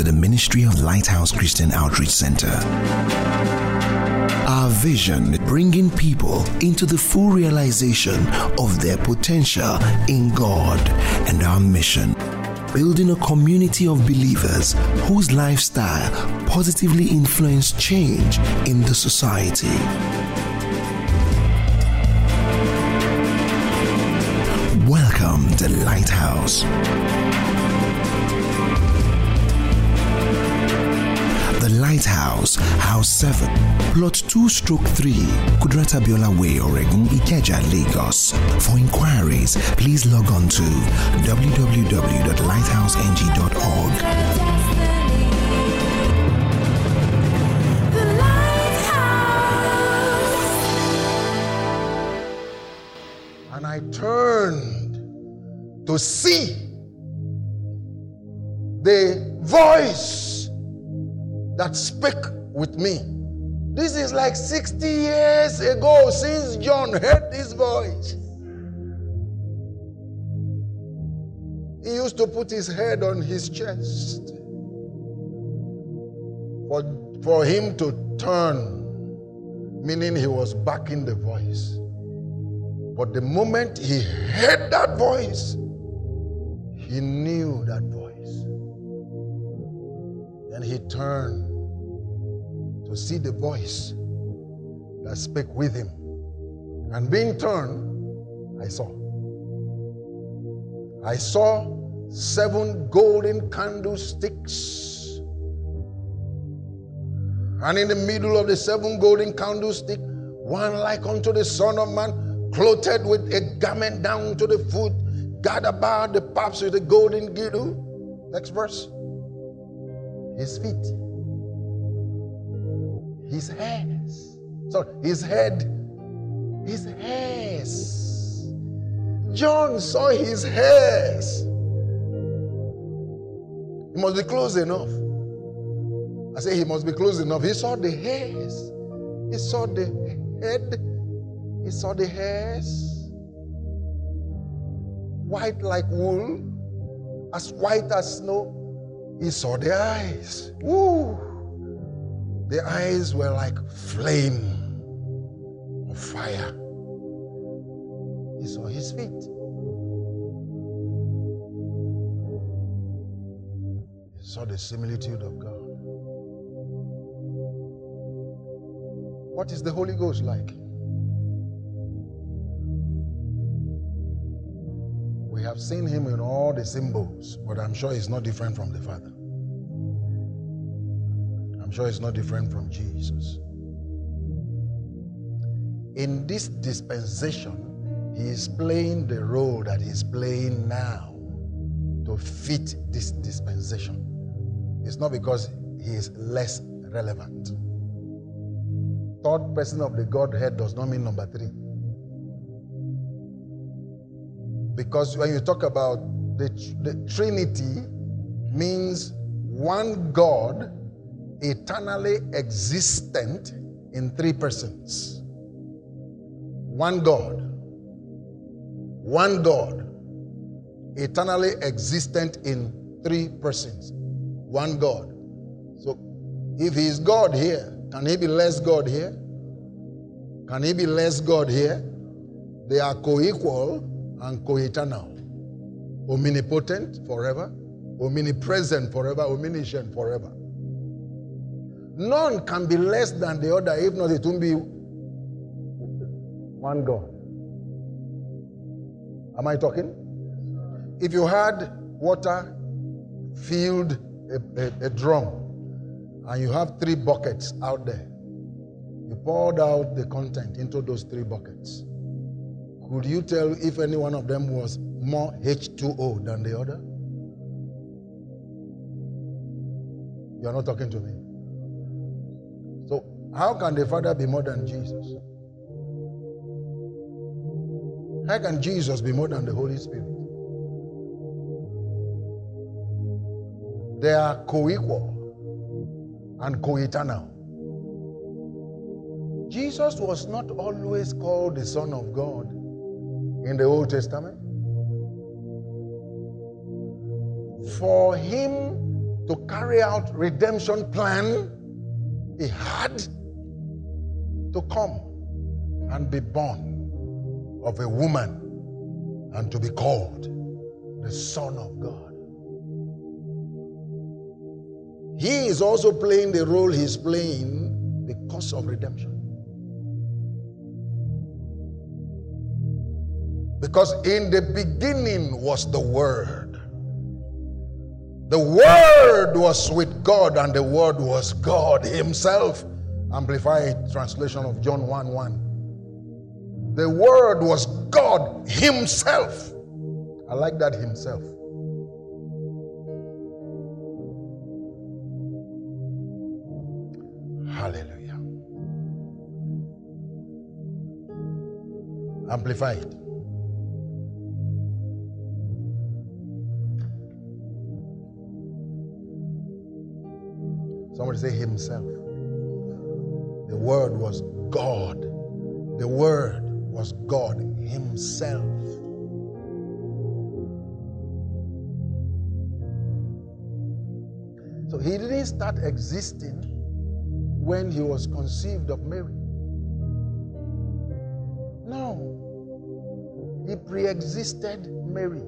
to the ministry of Lighthouse Christian Outreach Center. Our vision is bringing people into the full realization of their potential in God and our mission building a community of believers whose lifestyle positively influence change in the society. Welcome to Lighthouse. The Lighthouse, House 7, Plot 2 Stroke 3, Kudirat Abiola Way, Oregun, Ikeja, Lagos. For inquiries, please log on to www.lighthouseng.org. And I turned to see the voice that spake with me. This is like 60 years ago since John heard this voice. He used to put his head on his chest for, for him to turn, meaning he was backing the voice. But the moment he heard that voice, he knew that voice. Then he turned to see the voice that spake with him. And being turned, I saw. I saw seven golden candlesticks. And in the middle of the seven golden candlesticks, one like unto the Son of Man, clothed with a garment down to the foot, gathered about the paps with a golden girdle. Next verse. His feet, his hairs, sorry, his head, his hairs. John saw his hairs. He must be close enough. I say he must be close enough. He saw the hairs. He saw the head. He saw the hairs. White like wool, as white as snow. He saw the eyes. Woo! The eyes were like flame of fire. He saw his feet. He saw the similitude of God. What is the Holy Ghost like? We have seen him in all the symbols, but I'm sure he's not different from the Father. I'm sure it's not different from Jesus. In this dispensation, he is playing the role that he's playing now to fit this dispensation. It's not because he is less relevant. Third person of the Godhead does not mean number three. Because when you talk about the, the Trinity, means one God eternally existent in three persons. One God. One God. Eternally existent in three persons. One God. So if he is God here, can he be less God here? Can he be less God here? They are co equal and co eternal. Omnipotent forever, omnipresent forever, omniscient forever. None can be less than the other, if not, it won't be one God. Am I talking? If you had water filled a, a, a drum and you have three buckets out there, you poured out the content into those three buckets. Could you tell if any one of them was more H2O than the other? You are not talking to me. How can the Father be more than Jesus? How can Jesus be more than the Holy Spirit? They are co equal and co eternal. Jesus was not always called the Son of God in the Old Testament. For him to carry out redemption plan, he had to come and be born of a woman and to be called the Son of God. He is also playing the role he's playing because of redemption. Because in the beginning was the Word. The Word was with God, and the Word was God Himself. Amplified translation of John 1 1. The Word was God Himself. I like that Himself. Hallelujah. Amplified. Say Himself. The Word was God. The Word was God Himself. So He didn't start existing when He was conceived of Mary. No. He pre existed Mary.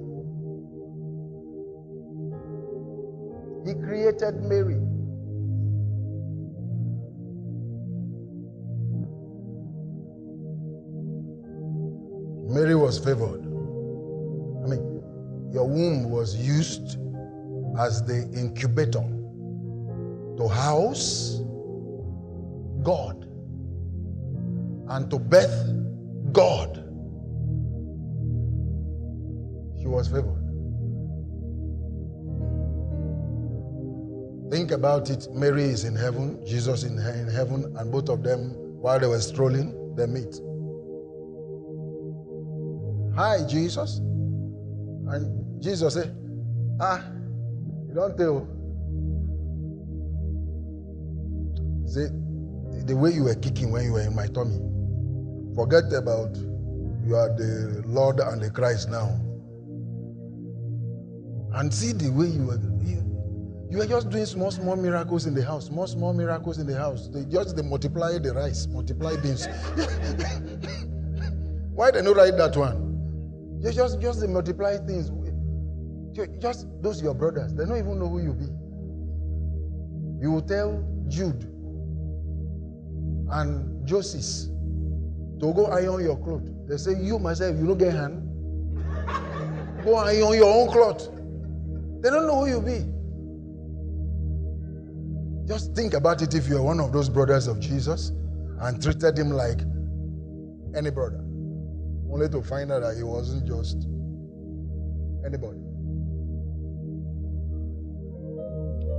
He created Mary. Mary was favored. I mean, your womb was used as the incubator to house God and to birth God. She was favored. Think about it. Mary is in heaven, Jesus in, in heaven, and both of them, while they were strolling, they meet. Hi, Jesus. And Jesus said, Ah, you don't tell. See, the way you were kicking when you were in my tummy, forget about you are the Lord and the Christ now. And see the way you were. You, you were just doing small, small miracles in the house. Small, small miracles in the house. They just they multiply the rice, multiply beans. Why they not write that one? Just, just, just multiply things. Just those your brothers. They don't even know who you be. You will tell Jude and Joseph to go iron your clothes. They say, You myself, you don't get hand. Go iron your own clothes. They don't know who you be. Just think about it if you're one of those brothers of Jesus and treated him like any brother only to find out that he wasn't just anybody.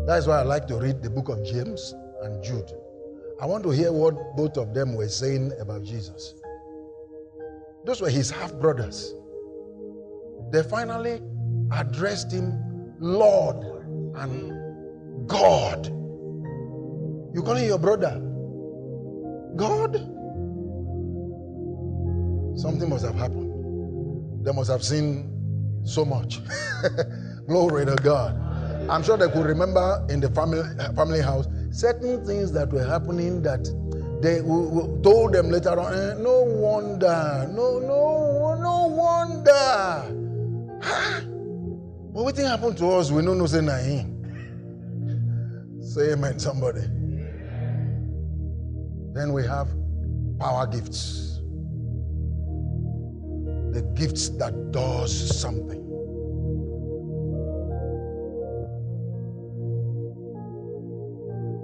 That's why I like to read the book of James and Jude. I want to hear what both of them were saying about Jesus. Those were his half brothers. They finally addressed him Lord and God. You calling your brother God? Something must have happened. They must have seen so much. Glory to God. I'm sure they could remember in the family, family house certain things that were happening that they told them later on. Eh, no wonder, no, no, no wonder. but what thing happened to us? We don't know say naim. Say amen, somebody. Then we have power gifts the gifts that does something.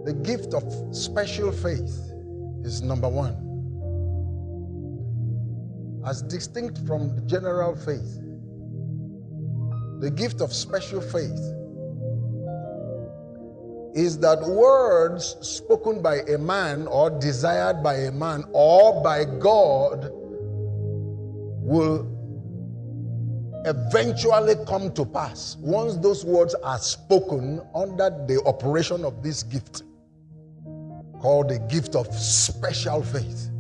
The gift of special faith is number one. As distinct from the general faith, the gift of special faith is that words spoken by a man or desired by a man or by God will eventually come to pass once those words are spoken under the operation of this gift called the gift of special faith.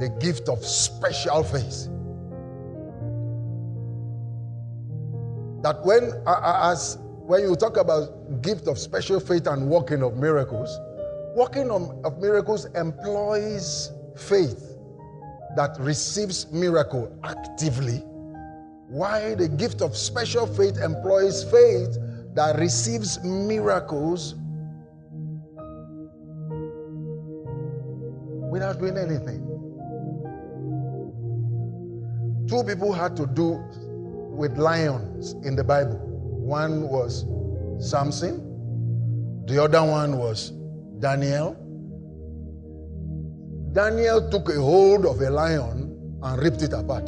The gift of special faith. That when, as when you talk about gift of special faith and working of miracles, working of miracles employs faith that receives miracle actively, while the gift of special faith employs faith that receives miracles without doing anything. Two people had to do with lions in the Bible. One was Samson, the other one was Daniel. Daniel took a hold of a lion and ripped it apart.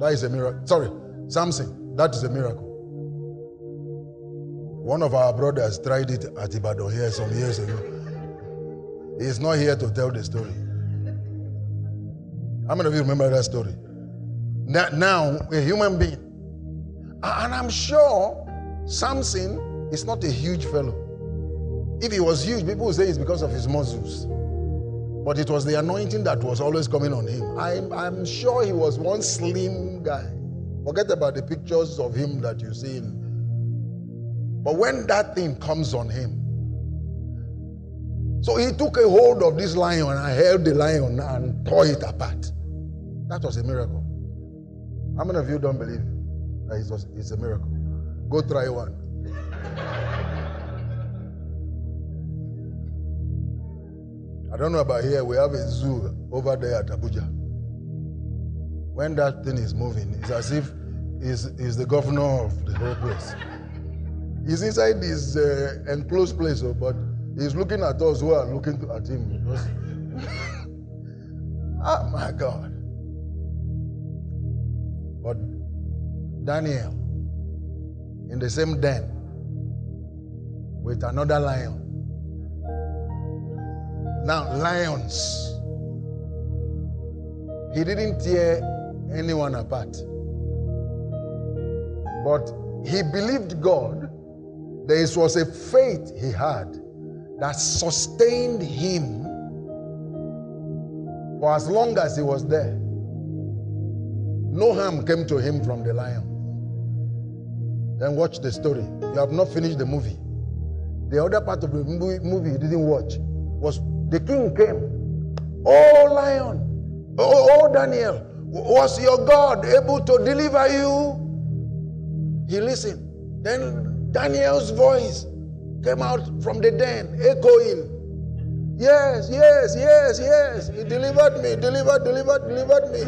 That is a miracle. Sorry, Samson, that is a miracle. One of our brothers tried it at Ibadan here some years ago. He is not here to tell the story. How many of you remember that story? Now, a human being. And I'm sure Samson is not a huge fellow. If he was huge, people would say it's because of his muscles. But it was the anointing that was always coming on him. I'm, I'm sure he was one slim guy. Forget about the pictures of him that you see. But when that thing comes on him, so he took a hold of this lion and held the lion and tore it apart. That was a miracle. How many of you don't believe that it was, it's a miracle? Go try one. Don't know about here. We have a zoo over there at Abuja. When that thing is moving, it's as if he's, he's the governor of the whole place. He's inside this uh, enclosed place, oh, but he's looking at us who are looking at him. oh my God. But Daniel, in the same den with another lion. Now, lions. He didn't tear anyone apart. But he believed God. There was a faith he had that sustained him for as long as he was there. No harm came to him from the lion. Then watch the story. You have not finished the movie. The other part of the movie you didn't watch was the king came. Oh, lion. Oh, oh, Daniel. Was your God able to deliver you? He listened. Then Daniel's voice came out from the den, echoing. Yes, yes, yes, yes. He delivered me, delivered, delivered, delivered me.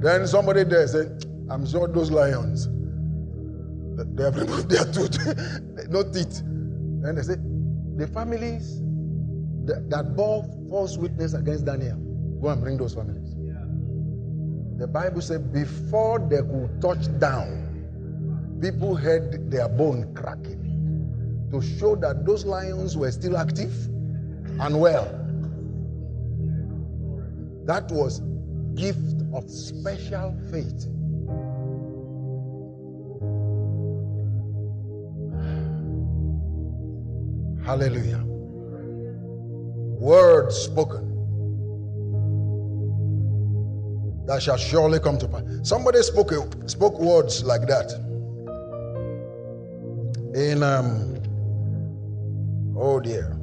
Then somebody there said, I'm sure those lions, they have removed their tooth, no teeth. And they said, the families that, that bore false witness against Daniel, go and bring those families. Yeah. The Bible said, before they could touch down, people heard their bone cracking to show that those lions were still active and well. That was gift of special faith. Hallelujah. Words spoken that shall surely come to pass. Somebody spoke spoke words like that. In um oh dear.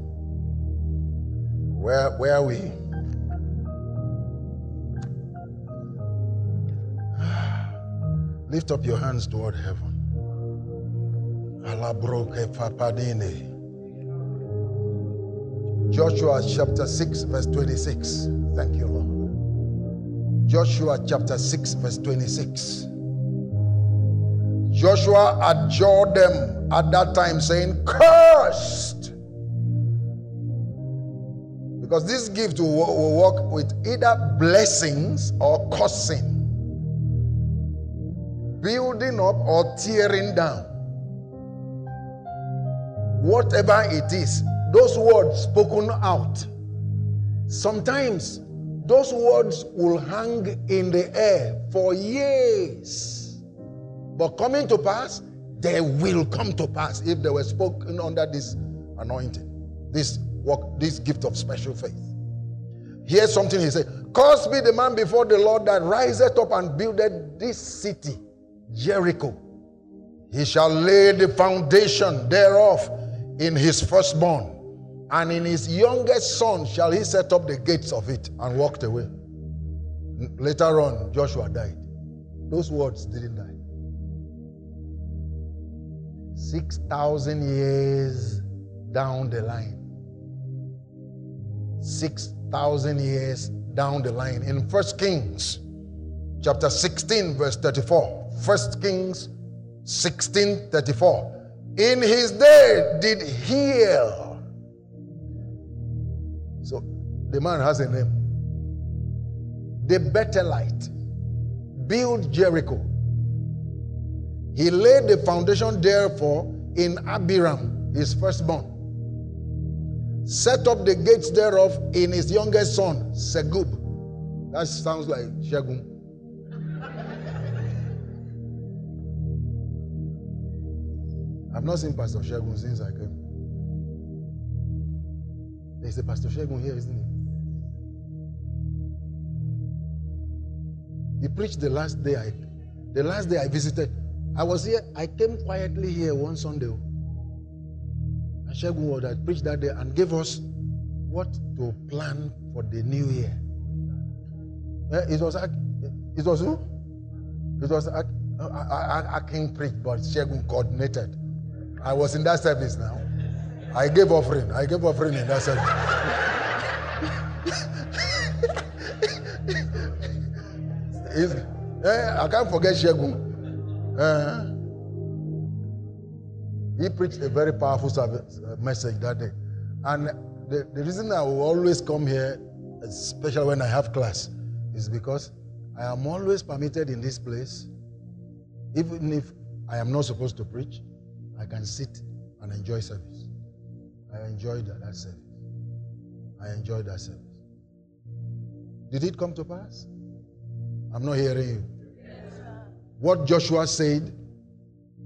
Where where are we? Lift up your hands toward heaven. Joshua chapter 6, verse 26. Thank you, Lord. Joshua chapter 6, verse 26. Joshua adjured them at that time, saying, Cursed! Because this gift will, work with either blessings or cursing building up or tearing down. Whatever it is, those words spoken out. Sometimes those words will hang in the air for years. But coming to pass, they will come to pass if they were spoken under this anointing, this work, this gift of special faith. Here's something he said Cause be the man before the Lord that riseth up and builded this city, Jericho. He shall lay the foundation thereof in his firstborn, and in his youngest son shall he set up the gates of it and walked away. Later on, Joshua died. Those words didn't die. 6,000 years down the line. 6,000 years down the line. In First Kings chapter 16, verse 34. First Kings 16, 34. In his day did Hiel. So the man has a name. The Bethelite built Jericho. He laid the foundation therefore in Abiram, his firstborn. Set up the gates thereof in his youngest son, Segub. That sounds like Shegun. I've not seen Pastor Shegun since I came. There's a Pastor Shegun here, isn't he? He preached the last day I the last day I visited. I was here, I came quietly here one Sunday. And Shegun was that preached that day and gave us what to plan for the new year. Eh, it was it was who? It was a, a, a, king preached, but Shegun coordinated. I was in that service now. I gave offering. I gave offering in that service. eh, I can't forget Shegun. Uh, he preached a very powerful service, uh, message that day. And the, the reason I will always come here, especially when I have class, is because I am always permitted in this place, even if I am not supposed to preach, I can sit and enjoy service. I enjoyed that, that service. I enjoyed that service. Did it come to pass? I'm not hearing you. What Joshua said,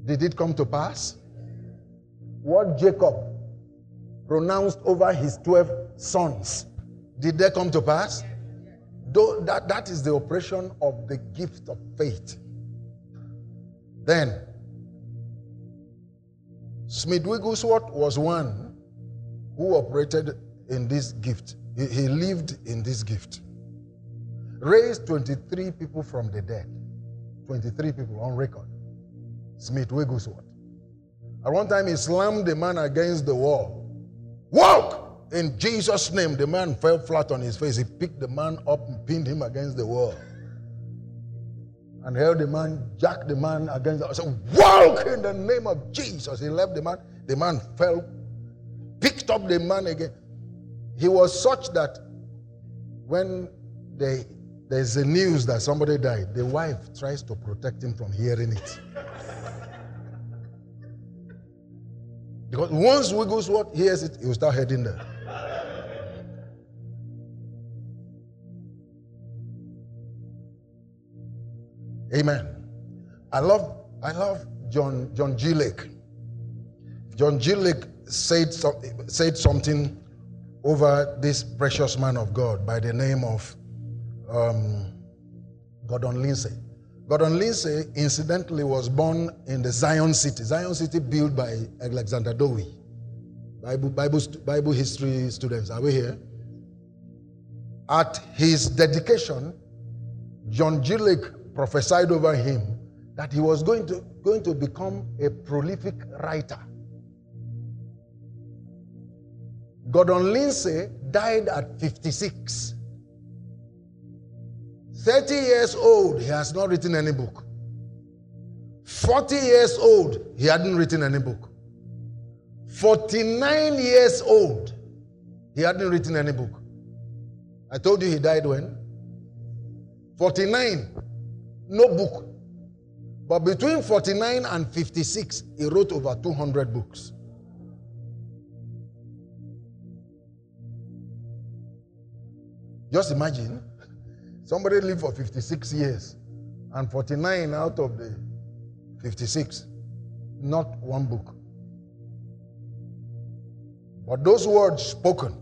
did it come to pass? What Jacob pronounced over his 12 sons, did they come to pass? Though that, that is the operation of the gift of faith. Then, Smith Wigglesworth was one who operated in this gift. He, he lived in this gift. Raised 23 people from the dead. 23 people on record. Smith Wigglesworth. At one time, he slammed the man against the wall. Walk! In Jesus' name, the man fell flat on his face. He picked the man up and pinned him against the wall. And held the man, jacked the man against the wall. Said, Walk in the name of Jesus. He left the man. The man fell, picked up the man again. He was such that when they there's a news that somebody died. The wife tries to protect him from hearing it. because once Wigglesworth hears it, he will start heading there. Amen. I love I love John John G. Lake. John G. Lake said, said something over this precious man of God by the name of um, Gordon Lindsay. Gordon Lindsay, incidentally, was born in the Zion City. Zion City built by Alexander Dowie. Bible, Bible, Bible history students, are we here? At his dedication, John G. Lake prophesied over him that he was going to, going to become a prolific writer. Gordon Lindsay died at 56. 30 years old, he has not written any book. 40 years old, he hadn't written any book. 49 years old, he hadn't written any book. I told you he died when? 49, no book. But between 49 and 56, he wrote over 200 books. Just imagine Somebody lived for 56 years, and 49 out of the 56, not one book. But those words spoken,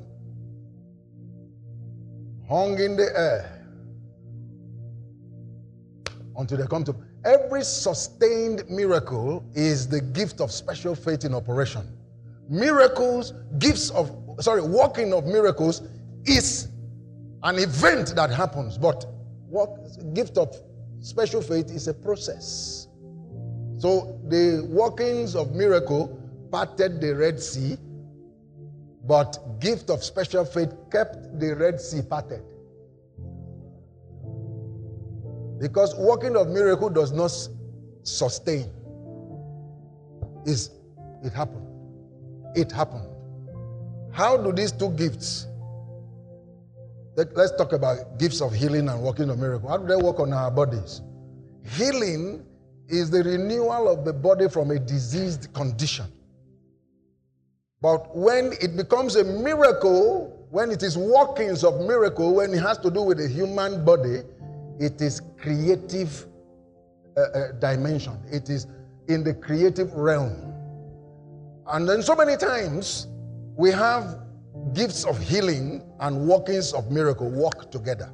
hung in the air until they come to. Every sustained miracle is the gift of special faith in operation. Miracles, gifts of, sorry, working of miracles is an event that happens, but what gift of special faith is a process. So the workings of miracle parted the Red Sea, but gift of special faith kept the Red Sea parted. Because working of miracle does not sustain. Is it happened. It happened. How do these two gifts? Let's talk about gifts of healing and working of miracle. How do they work on our bodies? Healing is the renewal of the body from a diseased condition. But when it becomes a miracle, when it is workings of miracle, when it has to do with the human body, it is creative uh, uh, dimension. It is in the creative realm. And then so many times we have gifts of healing and workings of miracle work together.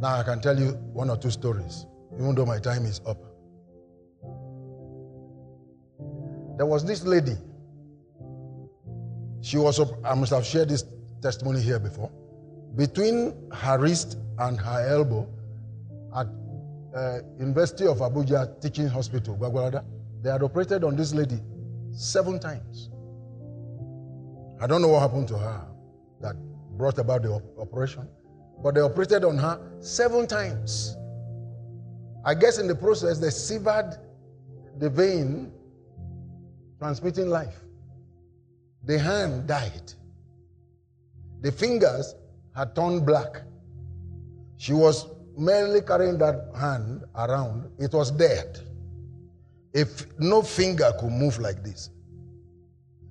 Now I can tell you one or two stories, even though my time is up. There was this lady. She was, I must have shared this testimony here before. Between her wrist and her elbow at uh, University of Abuja Teaching Hospital, Gwagwalada, they had operated on this lady seven times. I don't know what happened to her that brought about the op- operation, but they operated on her seven times. I guess in the process, they severed the vein transmitting life. The hand died. The fingers had turned black. She was merely carrying that hand around. It was dead. If no finger could move like this.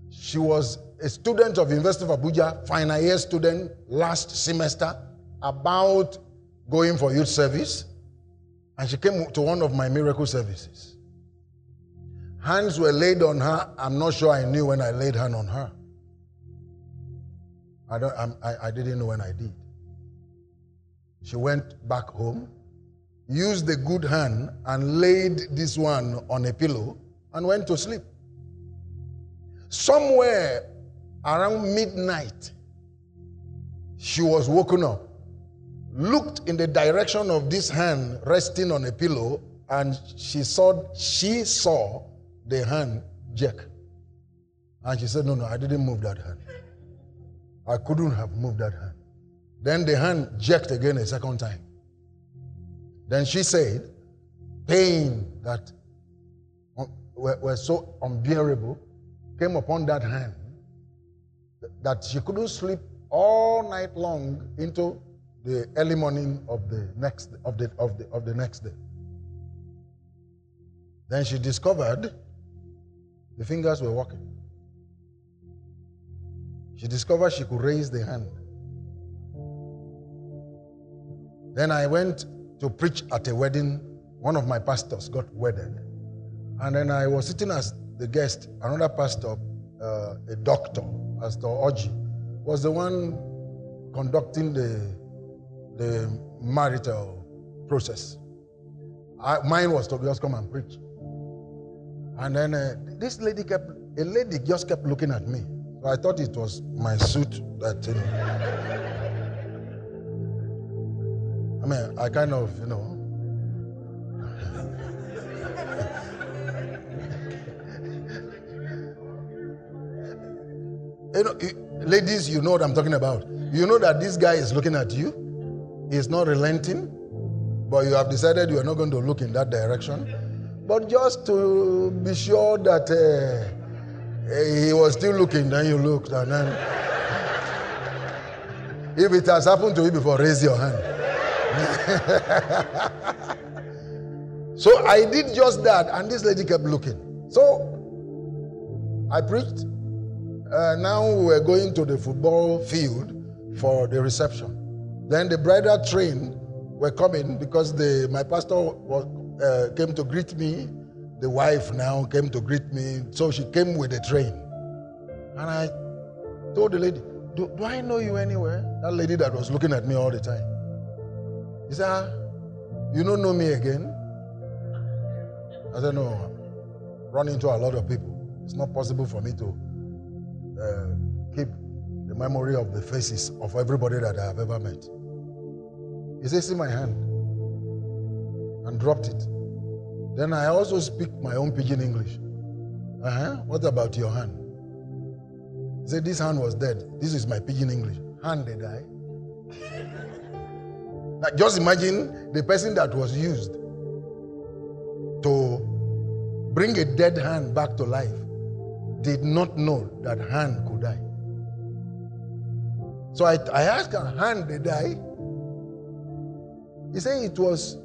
She was a student of University of Abuja, final year student, last semester, about going for youth service. And she came to one of my miracle services. Hands were laid on her. I'm not sure I knew when I laid hand on her. I, don't, I, I didn't know when I did. She went back home, used the good hand, and laid this one on a pillow and went to sleep. Somewhere around midnight, she was woken up, looked in the direction of this hand resting on a pillow, and she saw she saw the hand jerk. And she said, No, no, I didn't move that hand. I couldn't have moved that hand. Then the hand jerked again a second time. Then she said, pain that um, were, so unbearable came upon that hand that she couldn't sleep all night long into the early morning of the next of the of the of the next day. Then she discovered the fingers were working. She discovered she could raise the hand. Then I went to preach at a wedding. One of my pastors got wedded. And then I was sitting as the guest. Another pastor, uh, a doctor, Pastor Oji, was the one conducting the, the marital process. I, mine was to just come and preach. And then uh, this lady kept, a lady just kept looking at me. So I thought it was my suit that. I mean, I kind of, you know. you know, ladies, you know what I'm talking about. You know that this guy is looking at you. He's not relenting, but you have decided you are not going to look in that direction. But just to be sure that. Uh, he was still looking, then you looked, and then. if it has happened to you before, raise your hand. so I did just that, and this lady kept looking. So I preached. Uh, now we're going to the football field for the reception. Then the bridal train were coming because the, my pastor was, uh, came to greet me the wife now came to greet me. So she came with the train. And I Told the lady, do, do I know you anywhere? That lady that was looking at me all the time. He said, ah, You don't know me again? I said, No, run into a lot of people. It's not possible for me to uh, keep the memory of the faces of everybody that I have ever met. He said, See my hand. And dropped it. Then I also speak my own pidgin English. Uh huh. What about your hand? He said, This hand was dead. This is my pidgin English. Hand they die. Now just imagine the person that was used to bring a dead hand back to life did not know that hand could die. So I, I asked her, hand they die? He said it was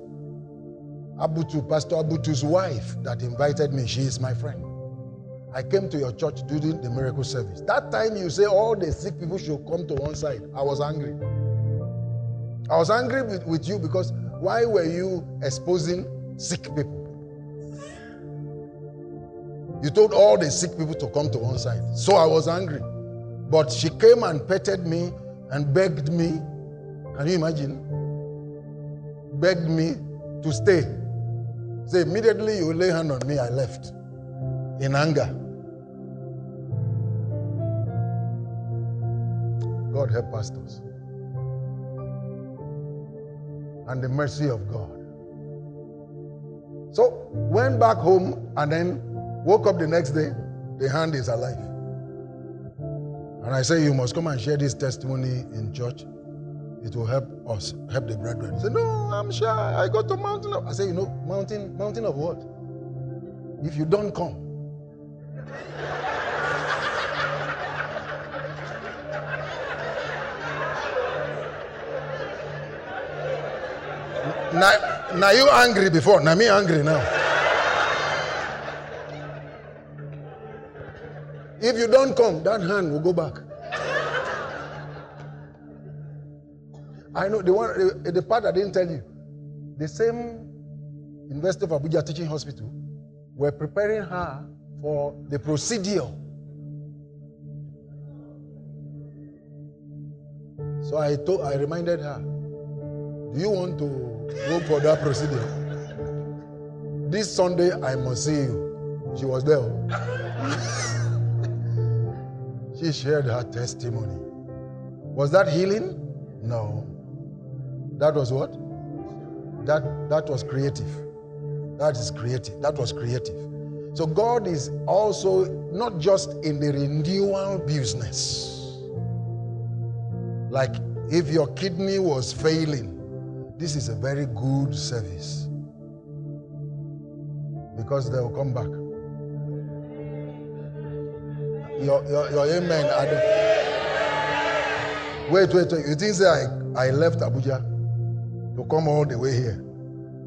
Abutu, Pastor Abutu's wife that invited me. She is my friend. I came to your church during the miracle service. That time you say all the sick people should come to one side. I was angry. I was angry with, with you because why were you exposing sick people? You told all the sick people to come to one side. So I was angry. But she came and petted me and begged me. Can you imagine? Begged me to stay. Say, immediately you lay hand on me, I left in anger. God help pastors. And the mercy of God. So went back home and then Woke up the next day, the hand is alive. And I say, You must come and share this testimony in church. It will help us, help the brethren. He said, No, I'm shy. I go to mountain of I say, you know, mountain, mountain of what? If you don't come. Now, now you angry before, now me angry now. If you don't come, that hand will go back. I know the one the, the part I didn't tell you. The same University of Abuja Teaching Hospital were preparing her for the procedure. So I told I reminded her, Do you want to go for that procedure? This Sunday I must see you. She was there. She shared her testimony. Was that healing? No. That was what? That that was creative. That is creative. That was creative. So God is also not just in the renewal business. Like if your kidney was failing, this is a very good service. Because they will come back your, your, your amen. Wait, wait, wait. You think say I, I left Abuja to come all the way here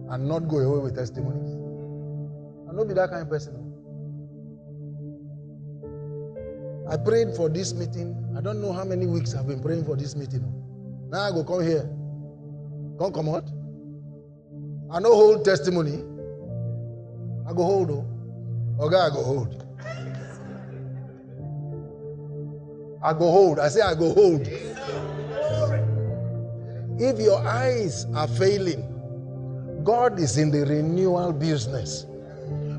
and not go away with testimonies? I not be that kind of person. I prayed for this meeting. I don't know how many weeks I've been praying for this meeting. Now I go come here. Come come out. I no hold testimony. I go hold. Oh. Okay, I go hold. I go hold. I say, I go hold. If your eyes are failing, God is in the renewal business.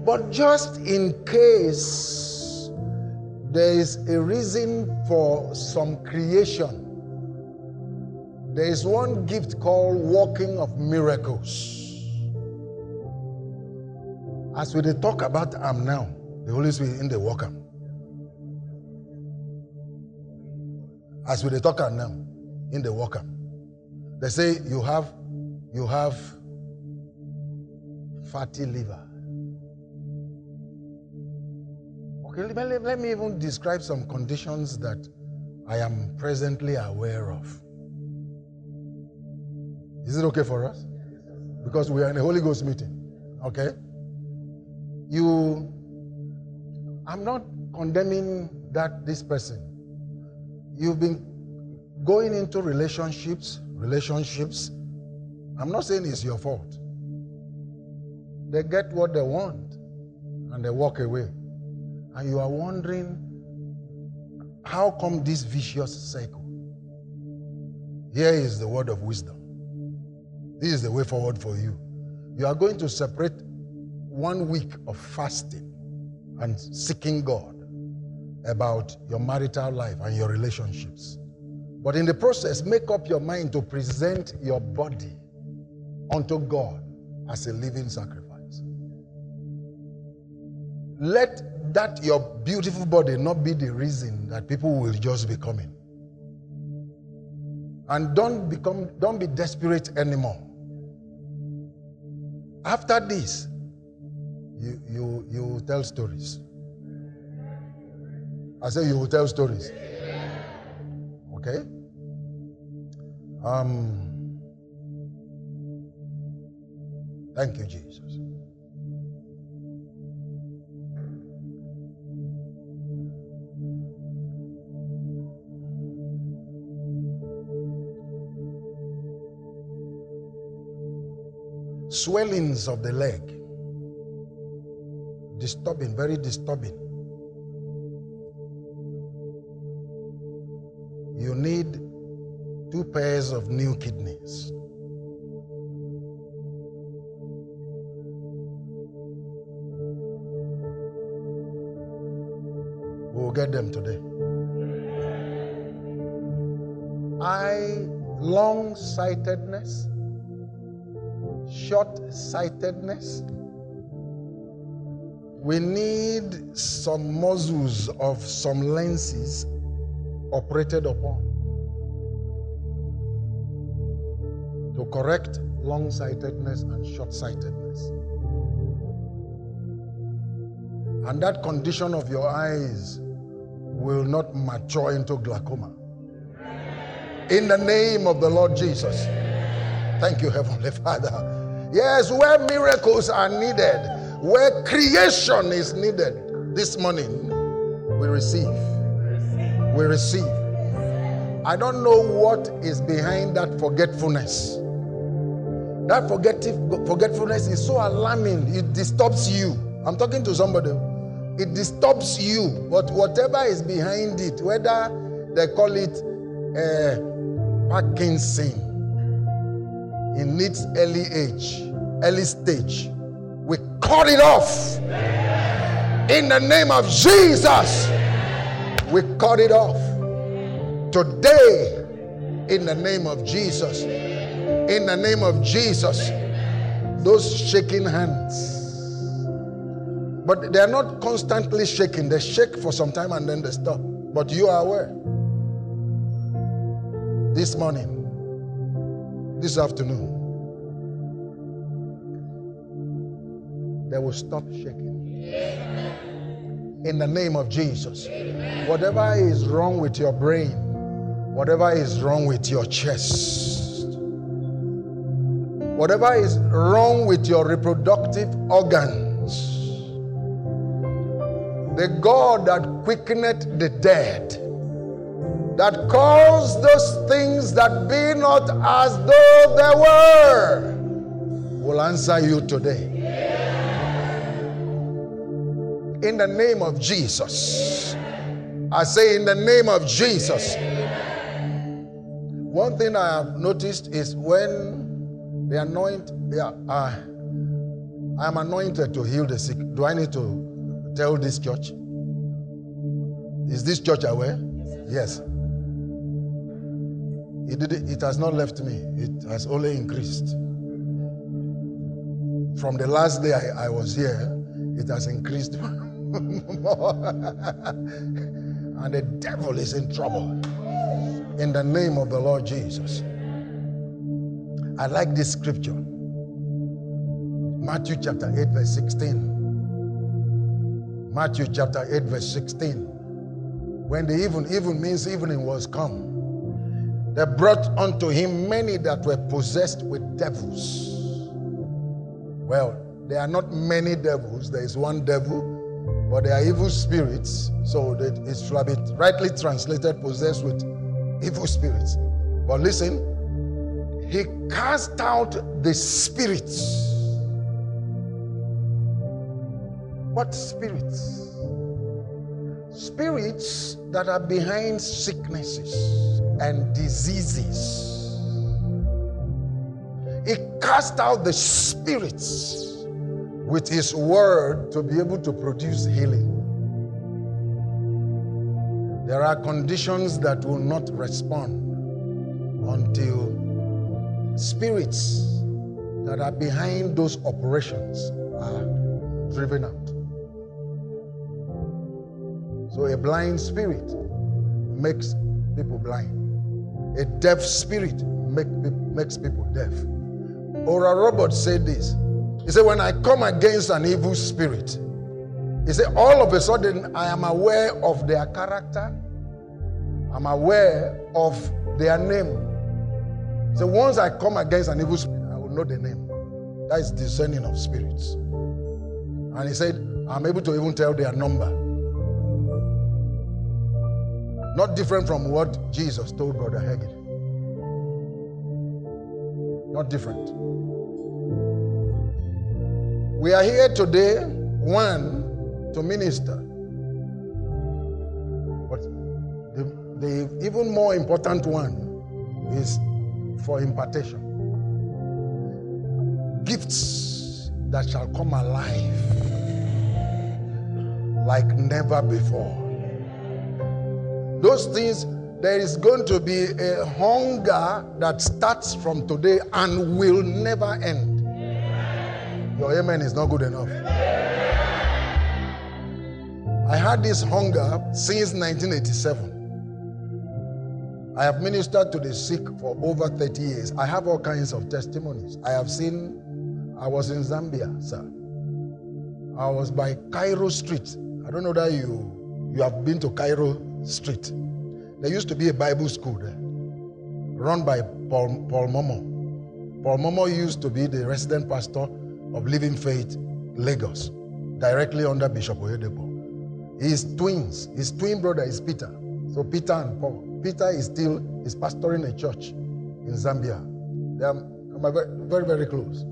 But just in case there is a reason for some creation, there is one gift called working of miracles. As we talk about am now, the Holy Spirit in the worker. as we talk now in the worker. They say you have you have fatty liver. Okay, let, let me even describe some conditions that I am presently aware of. Is it okay for us? Because we are in a Holy Ghost meeting. Okay? You I'm not condemning that this person You've been going into relationships, relationships. I'm not saying it's your fault. They get what they want and they walk away. And you are wondering, how come this vicious cycle? Here is the word of wisdom. This is the way forward for you. You are going to separate one week of fasting and seeking God about your marital life and your relationships. But in the process, make up your mind to present your body unto God as a living sacrifice. Let that your beautiful body not be the reason that people will just be coming. And don't become don't be desperate anymore. After this, you you you will tell stories. I say you will tell stories. Okay? Um Thank you, Jesus. Swellings of the leg. Disturbing, very disturbing. You need two pairs of new kidneys. We'll get them today. Eye long sightedness, short sightedness. We need some muscles of some lenses operated upon to correct long sightedness and short sightedness. And that condition of your eyes will not mature into glaucoma. In the name of the Lord Jesus. Thank you, Heavenly Father. Yes, where miracles are needed, where creation is needed, this morning we receive. We receive. I don't know what is behind that forgetfulness. That forgetfulness is so alarming, it disturbs you. I'm talking to somebody it disturbs you. But whatever is behind it, whether they call it uh, Parkinson in its early age, early stage, we cut it off. In the name of Jesus, we cut it off. Today, in the name of Jesus, in the name of Jesus, those shaking hands but they are not constantly shaking. They shake for some time and then they stop. But you are aware. This morning, this afternoon, they will stop shaking. In the name of Jesus. Whatever is wrong with your brain, whatever is wrong with your chest, whatever is wrong with your reproductive organs, the God that quickeneth the dead, that calls those things that be not as though they were, will answer you today. In the name of Jesus. I say, in the name of Jesus. One thing I have noticed is when the anoint, yeah, I am anointed to heal the sick. Do I need to tell this church? Is this church aware? Yes. It, did, it has not left me, it has only increased. From the last day I, I was here, it has increased and the devil is in trouble. In the name of the Lord Jesus. I like this scripture. Matthew chapter 8, verse 16. Matthew chapter 8, verse 16. When the even, even means evening was come, they brought unto him many that were possessed with devils. Well, there are not many devils, there is one devil, but they are evil spirits. So it should be rightly translated possessed with evil spirits. But listen, he cast out the spirits What spirits? spirits that are behind sicknesses and diseases. He cast out the spirits with his word to be able to produce healing. There are conditions that will not respond until spirits that are behind those operations are driven out. So a blind spirit makes people blind. A deaf spirit make, makes people deaf. Oral Roberts said this. He said, When I come against an evil spirit, he said, All of a sudden I am aware of their character, I'm aware of their name. So once I come against an evil spirit, I will know the name. That is discerning of spirits. And he said, I'm able to even tell their number. Not different from what Jesus told Brother Hagin. Not different. We are here today, one, to minister. But the, the even more important one is for impartation. Gifts that shall come alive like never before. Those things, there is going to be a hunger that starts from today and will never end. Your amen is not good enough. I had this hunger since 1987. I have ministered to the sick for over 30 years. I have all kinds of testimonies. I have seen, I was in Zambia, sir. I was by Cairo Street. I don't know that you, you have been to Cairo Street. There used to be a Bible school there, run by Paul, Paul Momo. Paul Momo used to be the resident pastor of Living Faith, Lagos, directly under Bishop Oyedepo. His twins, his twin brother is Peter. So Peter and Paul. Peter is still is pastoring a church in Zambia. They are very, very, very close.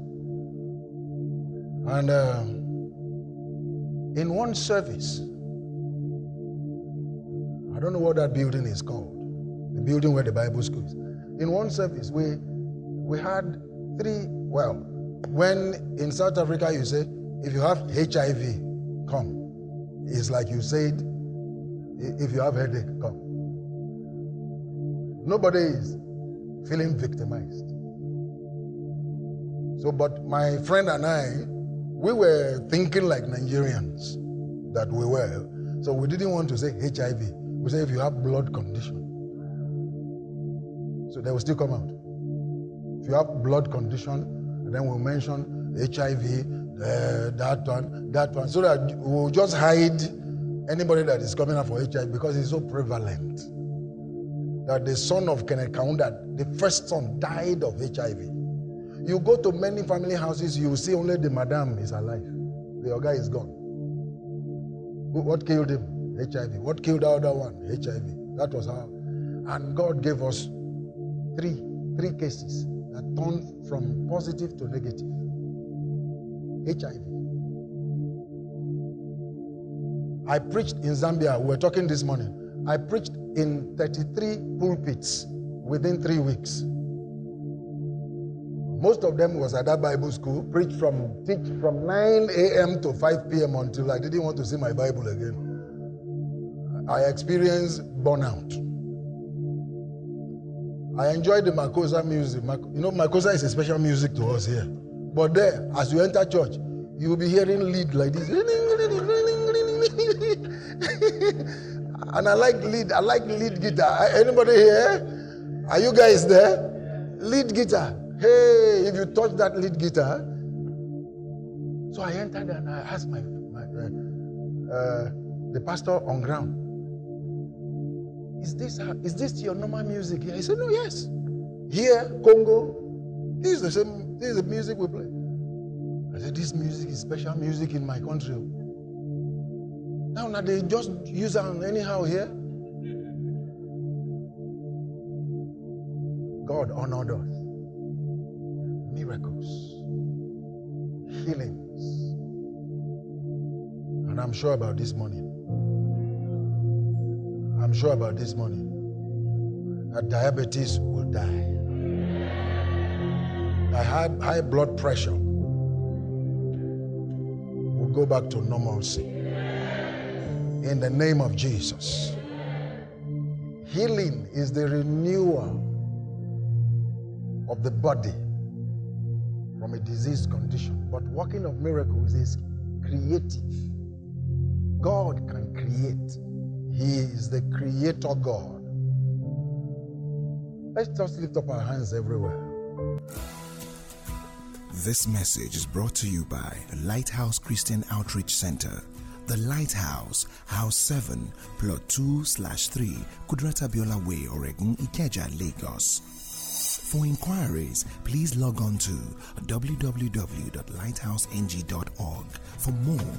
And uh, in one service, don't know what that building is called, the building where the Bible school is. In one service, we we had three. Well, when in South Africa you say if you have HIV, come. It's like you said, if you have headache, come. Nobody is feeling victimized. So, but my friend and I, we were thinking like Nigerians that we were. So we didn't want to say HIV. We say if you have blood condition. So they will still come out. If you have blood condition, then we'll mention HIV, uh, that one, that one, so that we'll just hide anybody that is coming out for HIV because it's so prevalent that the son of Kenneth Kaunda, the first son, died of HIV. You go to many family houses, you see only the madam is alive. The other guy is gone. What killed him? HIV. What killed the other one? HIV. That was how. And God gave us three, three cases that turned from positive to negative. HIV. I preached in Zambia. We were talking this morning. I preached in 33 pulpits within three weeks. Most of them was at that Bible school, preached from teach from 9 a.m. to 5 p.m. until I didn't want to see my Bible again. I experienced burnout. I enjoyed the Makossa music. You know, Makossa is a special music to us here. But there, as you enter church, you will be hearing lead like this. And I like lead. I like lead guitar. Anybody here? Are you guys there? Lead guitar. Hey, if you touch that lead guitar. So I entered and I asked my, my uh, uh, the pastor on ground. Is this is this your normal music here? He said, No, yes. Here, Congo, this is the same. This is the music we play. I said, This music is special music in my country. Now, now they just use them anyhow here. God honored us. Miracles, healings. And I'm sure about this morning. I'm sure about this morning that diabetes will die. High, high blood pressure will go back to normalcy. In the name of Jesus. Healing is the renewal of the body from a diseased condition. But working of miracles is creative. God can create. He is the creator God. Let's just lift up our hands everywhere. This message is brought to you by the Lighthouse Christian Outreach Center. The Lighthouse, House 7, Plot 2 slash 3, Kudirat Abiola Way, Oregun, Ikeja, Lagos. For inquiries, please log on to www.lighthouseng.org. For more,